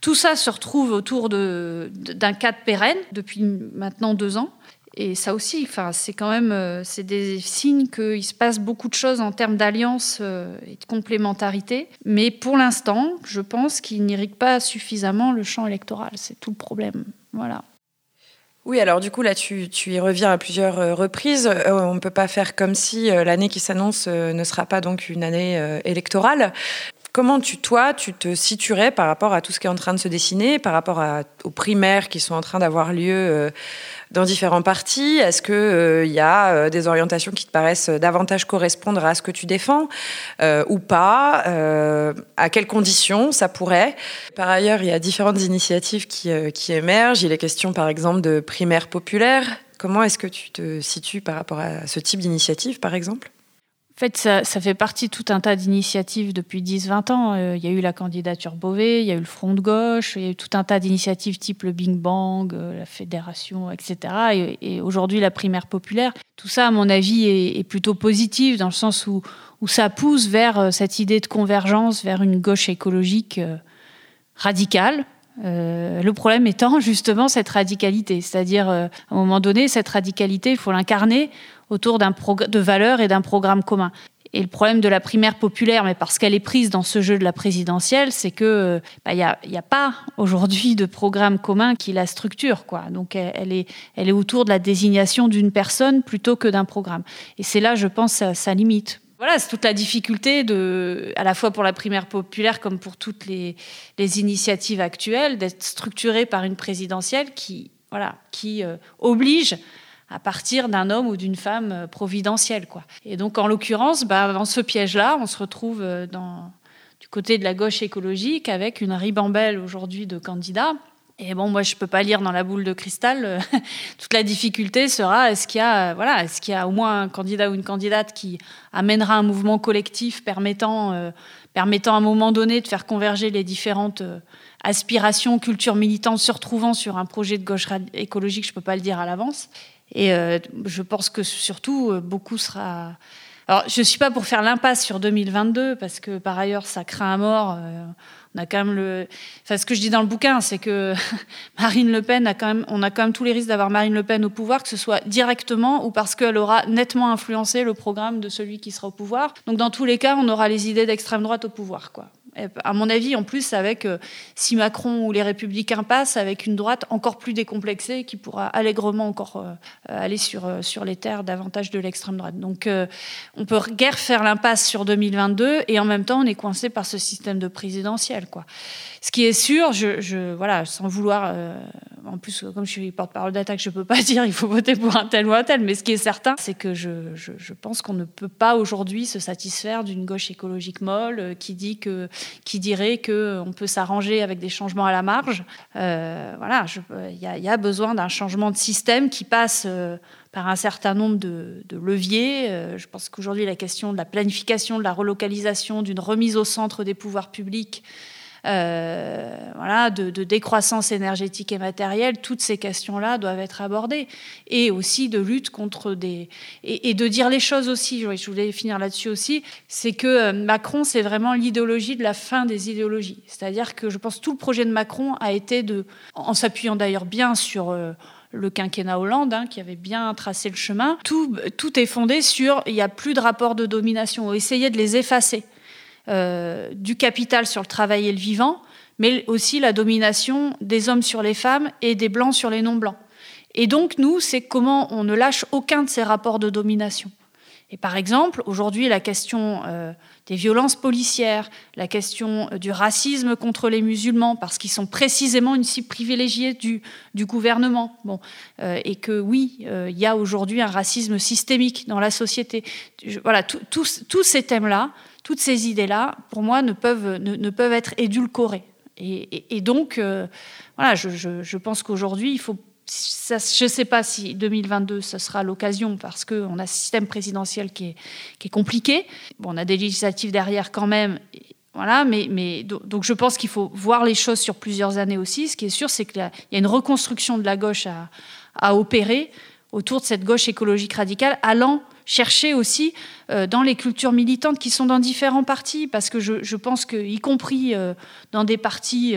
Tout ça se retrouve autour d'un cadre pérenne depuis maintenant deux ans. Et ça aussi, enfin, c'est quand même euh, c'est des signes qu'il se passe beaucoup de choses en termes d'alliance euh, et de complémentarité. Mais pour l'instant, je pense qu'il n'irrigue pas suffisamment le champ électoral. C'est tout le problème. Voilà. Oui, alors du coup, là, tu, tu y reviens à plusieurs euh, reprises. on ne peut pas faire comme si l'année qui s'annonce ne sera pas donc une année électorale. Comment tu, toi, tu te situerais par rapport à tout ce qui est en train de se dessiner, par rapport aux primaires qui sont en train d'avoir lieu euh, dans différents partis? Est-ce qu'il euh, y a euh, des orientations qui te paraissent davantage correspondre à ce que tu défends ou pas? À quelles conditions ça pourrait? Par ailleurs, il y a différentes initiatives qui, qui émergent. Il est question, par exemple, de primaires populaires. Comment est-ce que tu te situes par rapport à ce type d'initiative, par exemple? En fait, ça, fait partie de tout un tas d'initiatives depuis 10-20 ans. Euh, il y a eu la candidature Beauvais, il y a eu le Front de gauche, il y a eu tout un tas d'initiatives type le Bing Bang, euh, la Fédération, etc. Et, aujourd'hui, la primaire populaire. Tout ça, à mon avis, est, plutôt positif dans le sens où, où ça pousse vers euh, cette idée de convergence, vers une gauche écologique radicale, le problème étant justement cette radicalité, c'est-à-dire à un moment donné, cette radicalité, il faut l'incarner autour de valeurs et d'un programme commun. Et le problème de la primaire populaire, mais parce qu'elle est prise dans ce jeu de la présidentielle, c'est que il n'y a, pas aujourd'hui de programme commun qui la structure. Donc elle, est, autour de la désignation d'une personne plutôt que d'un programme. Et c'est là, je pense, sa, limite. Voilà, c'est toute la difficulté à la fois pour la primaire populaire comme pour toutes les, initiatives actuelles, d'être structurée par une présidentielle qui euh, oblige à partir d'un homme ou d'une femme euh, providentielle. Quoi. Et donc, en l'occurrence, bah, dans ce piège-là, on se retrouve euh, du côté de la gauche écologique avec une ribambelle aujourd'hui de candidats. Et bon, moi, je peux pas lire dans la boule de cristal. Euh, toute la difficulté sera est-ce qu'il y a, voilà, est-ce qu'il y a au moins un candidat ou une candidate qui amènera un mouvement collectif permettant, permettant à un moment donné de faire converger les différentes aspirations, cultures militantes se retrouvant sur un projet de gauche écologique. Je peux pas le dire à l'avance. Et euh, je pense que surtout, euh, beaucoup sera. Alors, je ne suis pas pour faire l'impasse sur 2022, parce que par ailleurs, ça craint à mort. Euh, on a quand même le. Enfin, ce que je dis dans le bouquin, c'est que Marine Le Pen a quand même, on a quand même tous les risques d'avoir Marine Le Pen au pouvoir, que ce soit directement ou parce qu'elle aura nettement influencé le programme de celui qui sera au pouvoir. Donc, dans tous les cas, on aura les idées d'extrême droite au pouvoir, quoi à mon avis, en plus, avec euh, si Macron ou les Républicains passent, avec une droite encore plus décomplexée qui pourra allègrement encore euh, aller sur, euh, sur les terres davantage de l'extrême droite. Donc, on peut guère faire l'impasse sur 2022 et en même temps, on est coincé par ce système de présidentiel. Ce qui est sûr, voilà, sans vouloir, en plus, comme je suis porte-parole d'attaque, je ne peux pas dire il faut voter pour un tel ou un tel, mais ce qui est certain, c'est que je, je pense qu'on ne peut pas aujourd'hui se satisfaire d'une gauche écologique molle qui dit que qui dirait qu'on peut s'arranger avec des changements à la marge. Euh, voilà, il y, a besoin d'un changement de système qui passe euh, par un certain nombre de, leviers. Euh, je pense qu'aujourd'hui, la question de la planification, de la relocalisation, d'une remise au centre des pouvoirs publics, euh, voilà, de, décroissance énergétique et matérielle, toutes ces questions-là doivent être abordées. Et aussi de lutte contre des... Et, de dire les choses aussi, je voulais finir là-dessus aussi, c'est que euh, Macron, c'est vraiment l'idéologie de la fin des idéologies. C'est-à-dire que je pense tout le projet de Macron a été de, en s'appuyant d'ailleurs bien sur... Euh, le quinquennat Hollande, hein, qui avait bien tracé le chemin. Tout, tout est fondé sur il n'y a plus de rapports de domination, essayer de les effacer. Euh, du capital sur le travail et le vivant, mais aussi la domination des hommes sur les femmes et des blancs sur les non-blancs. Et donc, nous, c'est comment on ne lâche aucun de ces rapports de domination. Et par exemple, aujourd'hui, la question euh, des violences policières, la question euh, du racisme contre les musulmans, parce qu'ils sont précisément une cible privilégiée du, gouvernement. Bon, et que oui, il y a aujourd'hui un racisme systémique dans la société. voilà, tous ces thèmes-là toutes ces idées-là, pour moi, ne peuvent, ne, peuvent être édulcorées. Et, donc, euh, voilà, je, pense qu'aujourd'hui, il faut. je ne sais pas si 2022, ce sera l'occasion parce qu'on a un système présidentiel qui est, qui est compliqué. Bon, on a des législatives derrière quand même. Voilà, mais, mais donc je pense qu'il faut voir les choses sur plusieurs années aussi. Ce qui est sûr, c'est qu'il y a une reconstruction de la gauche à, à opérer autour de cette gauche écologique radicale, allant chercher aussi dans les cultures militantes qui sont dans différents partis, parce que je, pense que, y compris dans des partis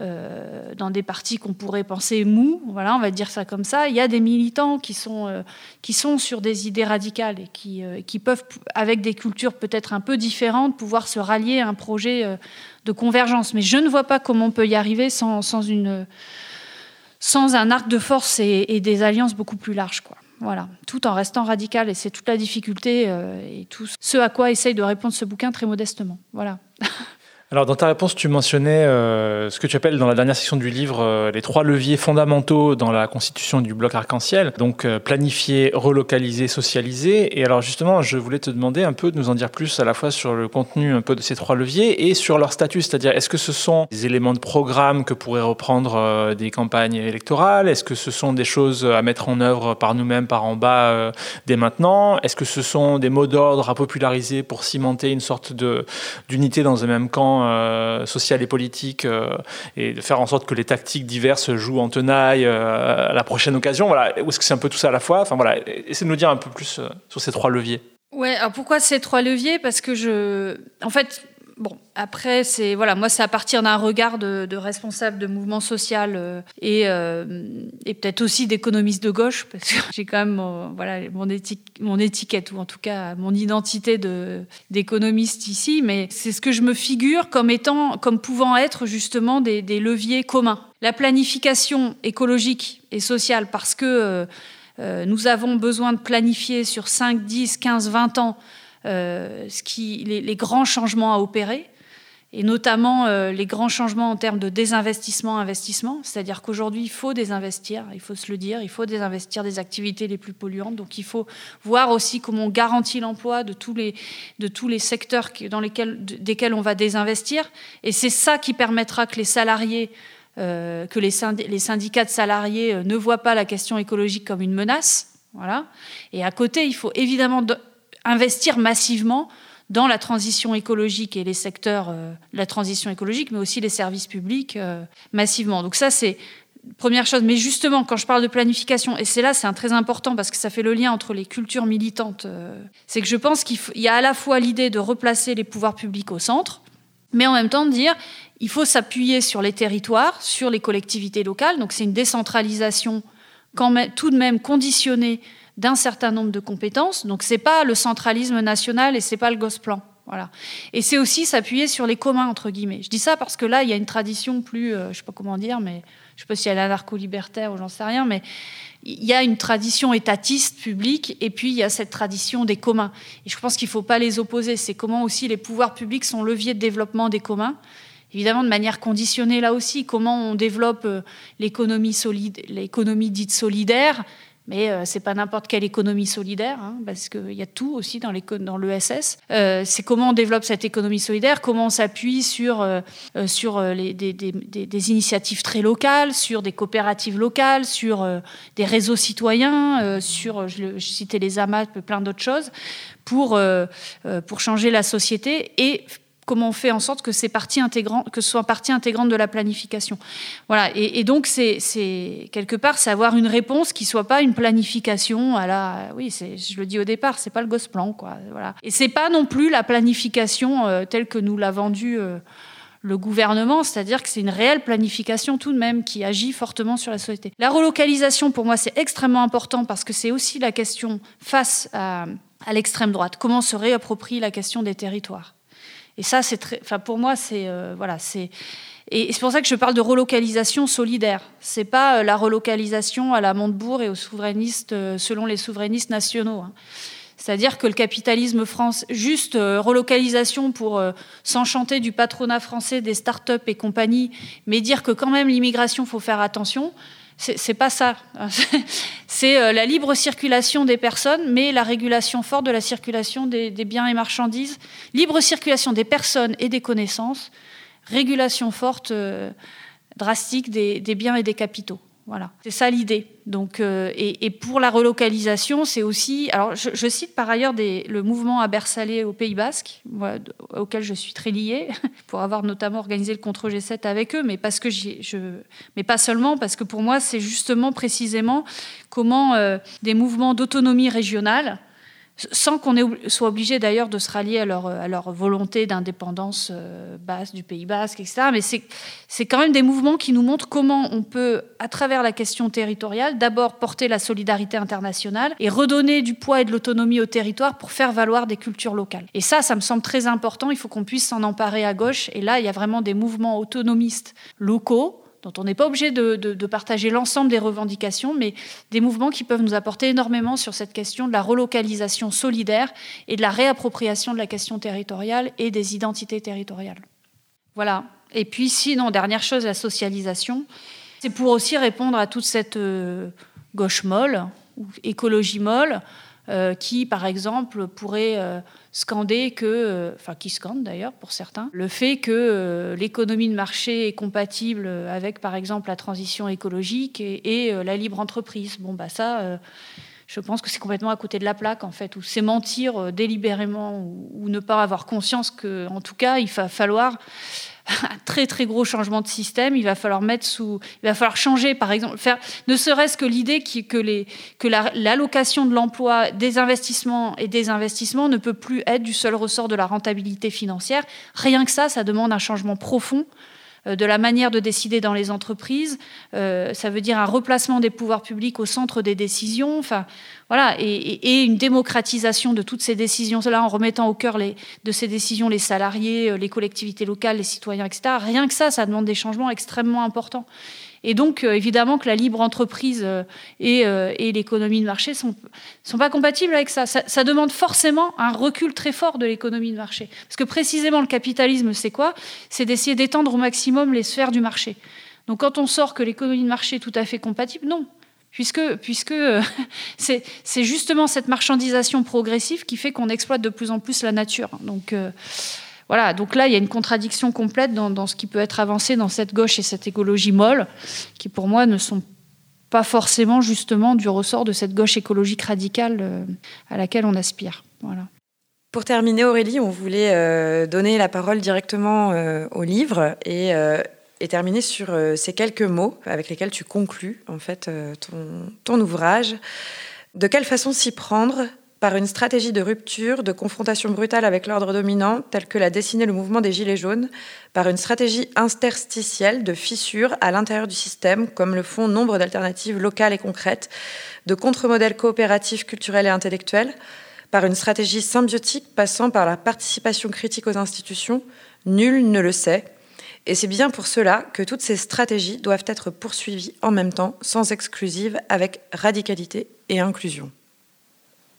euh, dans partis qu'on pourrait penser mous, voilà, on va dire ça comme ça, il y a des militants qui sont, euh, qui sont sur des idées radicales et qui, euh, qui peuvent, avec des cultures peut-être un peu différentes, pouvoir se rallier à un projet de convergence. Mais je ne vois pas comment on peut y arriver sans, sans une, sans un arc de force et, et, des alliances beaucoup plus larges. Quoi. Voilà, tout en restant radical, et c'est toute la difficulté et tout ce à quoi essaye de répondre ce bouquin très modestement. Voilà. Alors, dans ta réponse, tu mentionnais euh, ce que tu appelles dans la dernière section du livre euh, les trois leviers fondamentaux dans la constitution du bloc arc-en-ciel. Donc, euh, planifier, relocaliser, socialiser. Et alors, justement, je voulais te demander un peu de nous en dire plus à la fois sur le contenu un peu de ces trois leviers et sur leur statut. C'est-à-dire, est-ce que ce sont des éléments de programme que pourraient reprendre des campagnes électorales? Est-ce que ce sont des choses à mettre en œuvre par nous-mêmes, par en bas, dès maintenant? Est-ce que ce sont des mots d'ordre à populariser pour cimenter une sorte d'unité dans un même camp euh, et politique euh, et de faire en sorte que les tactiques diverses jouent en tenaille euh, à la prochaine occasion. Voilà, ou est-ce que c'est un peu tout ça à la fois? Enfin voilà, essayez de nous dire un peu plus sur ces trois leviers. Ouais, alors pourquoi ces trois leviers? Parce que je, en fait, Bon, après, c'est voilà, moi, c'est à partir d'un regard de, responsable de mouvement social euh, euh, et, peut-être aussi d'économiste de gauche, parce que j'ai quand même mon, voilà mon, étiquette ou en tout cas mon identité d'économiste ici, mais c'est ce que je me figure comme étant, comme pouvant être justement des, leviers communs. La planification écologique et sociale, parce que euh, nous avons besoin de planifier sur 5, 10, 15, 20 ans ce qui, les, grands changements à opérer, et notamment euh, les grands changements en termes de désinvestissement-investissement. C'est-à-dire qu'aujourd'hui, il faut désinvestir, il faut se le dire, il faut désinvestir des activités les plus polluantes. Donc il faut voir aussi comment on garantit l'emploi de tous les, de tous les secteurs dans lesquels, desquels on va désinvestir. Et c'est ça qui permettra que les salariés euh, que les, syndicats de salariés ne voient pas la question écologique comme une menace. Voilà. Et à côté, il faut évidemment investir massivement dans la transition écologique et les secteurs euh, la transition écologique, mais aussi les services publics euh, massivement. Donc ça, c'est première chose. Mais justement, quand je parle de planification, et c'est là, c'est un très important parce que ça fait le lien entre les cultures militantes, euh, c'est que je pense qu'il y a à la fois l'idée de replacer les pouvoirs publics au centre, mais en même temps de dire il faut s'appuyer sur les territoires, sur les collectivités locales. Donc c'est une décentralisation tout de même conditionnée d'un certain nombre de compétences. Donc c'est pas le centralisme national et c'est pas le Gosplan. Voilà. Et c'est aussi s'appuyer sur les communs entre guillemets. Je dis ça parce que là il y a une tradition plus, euh, je sais pas comment dire, mais je sais pas si elle est anarcho-libertaire ou j'en sais rien, mais il y a une tradition étatiste publique et puis il y a cette tradition des communs. Et je pense qu'il ne faut pas les opposer. C'est comment aussi les pouvoirs publics sont leviers de développement des communs. Évidemment, de manière conditionnée là aussi, comment on développe euh, l'économie dite solidaire, mais euh, c'est pas n'importe quelle économie solidaire, hein, parce qu'il y a tout aussi dans l'ESS. Euh, c'est comment on développe cette économie solidaire, comment on s'appuie sur, euh, sur les, des, initiatives très locales, sur des coopératives locales, sur des réseaux citoyens, sur, je, citais les AMAT, plein d'autres choses, pour, pour changer la société et comment on fait en sorte que, c'est partie que ce soit partie intégrante de la planification. Voilà. Et, donc, c'est, quelque part, c'est avoir une réponse qui soit pas une planification à la. Oui, je le dis au départ, c'est pas le gosse-plan, quoi. Voilà. Et c'est pas non plus la planification euh, telle que nous l'a vendue. Euh, le gouvernement, c'est-à-dire que c'est une réelle planification tout de même qui agit fortement sur la société. La relocalisation, pour moi, c'est extrêmement important parce que c'est aussi la question face à, à l'extrême droite. Comment se réapproprie la question des territoires? Et ça, c'est très, enfin pour moi, c'est euh, voilà, c'est et c'est pour ça que je parle de relocalisation solidaire. C'est pas euh, la relocalisation à la Montebourg et aux souverainistes euh, selon les souverainistes nationaux. Hein. C'est-à-dire que le capitalisme France, juste relocalisation pour s'enchanter du patronat français, des start-up et compagnie, mais dire que quand même l'immigration, faut faire attention c'est pas ça. c'est euh, la libre circulation des personnes, mais la régulation forte de la circulation des, biens et marchandises, libre circulation des personnes et des connaissances, régulation forte, euh, drastique des biens et des capitaux. Voilà, c'est ça l'idée. Donc, euh, et, pour la relocalisation, c'est aussi. Alors, je, cite par ailleurs des, le mouvement à Bersalé au Pays Basque, auquel je suis très liée, pour avoir notamment organisé le contre G7 avec eux, mais parce que je, mais pas seulement, parce que pour moi, c'est justement précisément comment euh, des mouvements d'autonomie régionale sans qu'on soit obligé d'ailleurs de se rallier à leur, leur volonté d'indépendance euh, basse du Pays basque, etc. Mais c'est quand même des mouvements qui nous montrent comment on peut, à travers la question territoriale, d'abord porter la solidarité internationale et redonner du poids et de l'autonomie au territoire pour faire valoir des cultures locales. Et ça, ça me semble très important. Il faut qu'on puisse s'en emparer à gauche. Et là, il y a vraiment des mouvements autonomistes locaux dont on n'est pas obligé de, partager l'ensemble des revendications, mais des mouvements qui peuvent nous apporter énormément sur cette question de la relocalisation solidaire et de la réappropriation de la question territoriale et des identités territoriales. Voilà. Et puis, sinon, dernière chose, la socialisation. C'est pour aussi répondre à toute cette euh, gauche molle, ou écologie molle, euh, qui, par exemple, pourrait euh, scander que, euh, enfin qui scande d'ailleurs pour certains, le fait que l'économie de marché est compatible avec, par exemple, la transition écologique et, la libre entreprise. Bon, bah ça je pense que c'est complètement à côté de la plaque, en fait, ou c'est mentir délibérément, ou, ou, ne pas avoir conscience que, en tout cas, il va falloir un très très gros changement de système. Il va falloir mettre sous, il va falloir changer, par exemple, faire ne serait-ce que l'idée que les que l'allocation de l'emploi, des investissements et des investissements ne peut plus être du seul ressort de la rentabilité financière. Rien que ça, ça demande un changement profond de la manière de décider dans les entreprises. Euh, ça veut dire un replacement des pouvoirs publics au centre des décisions. Enfin, voilà, et, une démocratisation de toutes ces décisions-là en remettant au cœur de ces décisions les salariés, euh, les collectivités locales, les citoyens, etc. Rien que ça, ça demande des changements extrêmement importants. Et donc, euh, évidemment, que la libre entreprise euh, euh, et, l'économie de marché ne sont, pas compatibles avec ça. ça. demande forcément un recul très fort de l'économie de marché. Parce que précisément, le capitalisme, c'est quoi? C'est d'essayer d'étendre au maximum les sphères du marché. Donc, quand on sort que l'économie de marché est tout à fait compatible, non. Puisque, puisque c'est justement cette marchandisation progressive qui fait qu'on exploite de plus en plus la nature. Donc, voilà, donc là, il y a une contradiction complète dans, ce qui peut être avancé dans cette gauche et cette écologie molle, qui pour moi ne sont pas forcément justement du ressort de cette gauche écologique radicale euh, à laquelle on aspire. Voilà. Pour terminer, Aurélie, on voulait euh, donner la parole directement euh, au livre et, terminer sur ces quelques mots avec lesquels tu conclus en fait ton ouvrage. De quelle façon s'y prendre par une stratégie de rupture, de confrontation brutale avec l'ordre dominant, telle que l'a dessiné le mouvement des Gilets jaunes, par une stratégie interstitielle de fissure à l'intérieur du système, comme le font nombre d'alternatives locales et concrètes, de contre-modèles coopératifs, culturels et intellectuels, par une stratégie symbiotique passant par la participation critique aux institutions, nul ne le sait. Et c'est bien pour cela que toutes ces stratégies doivent être poursuivies en même temps, sans exclusive, avec radicalité et inclusion.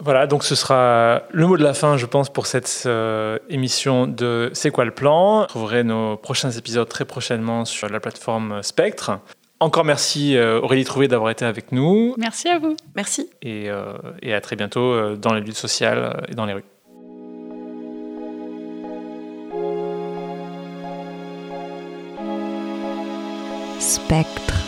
Voilà, donc ce sera le mot de la fin, je pense, pour cette euh, émission de C'est quoi le plan? Vous trouverez nos prochains épisodes très prochainement sur la plateforme Spectre. Encore merci euh, Aurélie Trouvé d'avoir été avec nous. Merci à vous. Merci. Et, euh, et à très bientôt dans les luttes sociales et dans les rues. Spectre.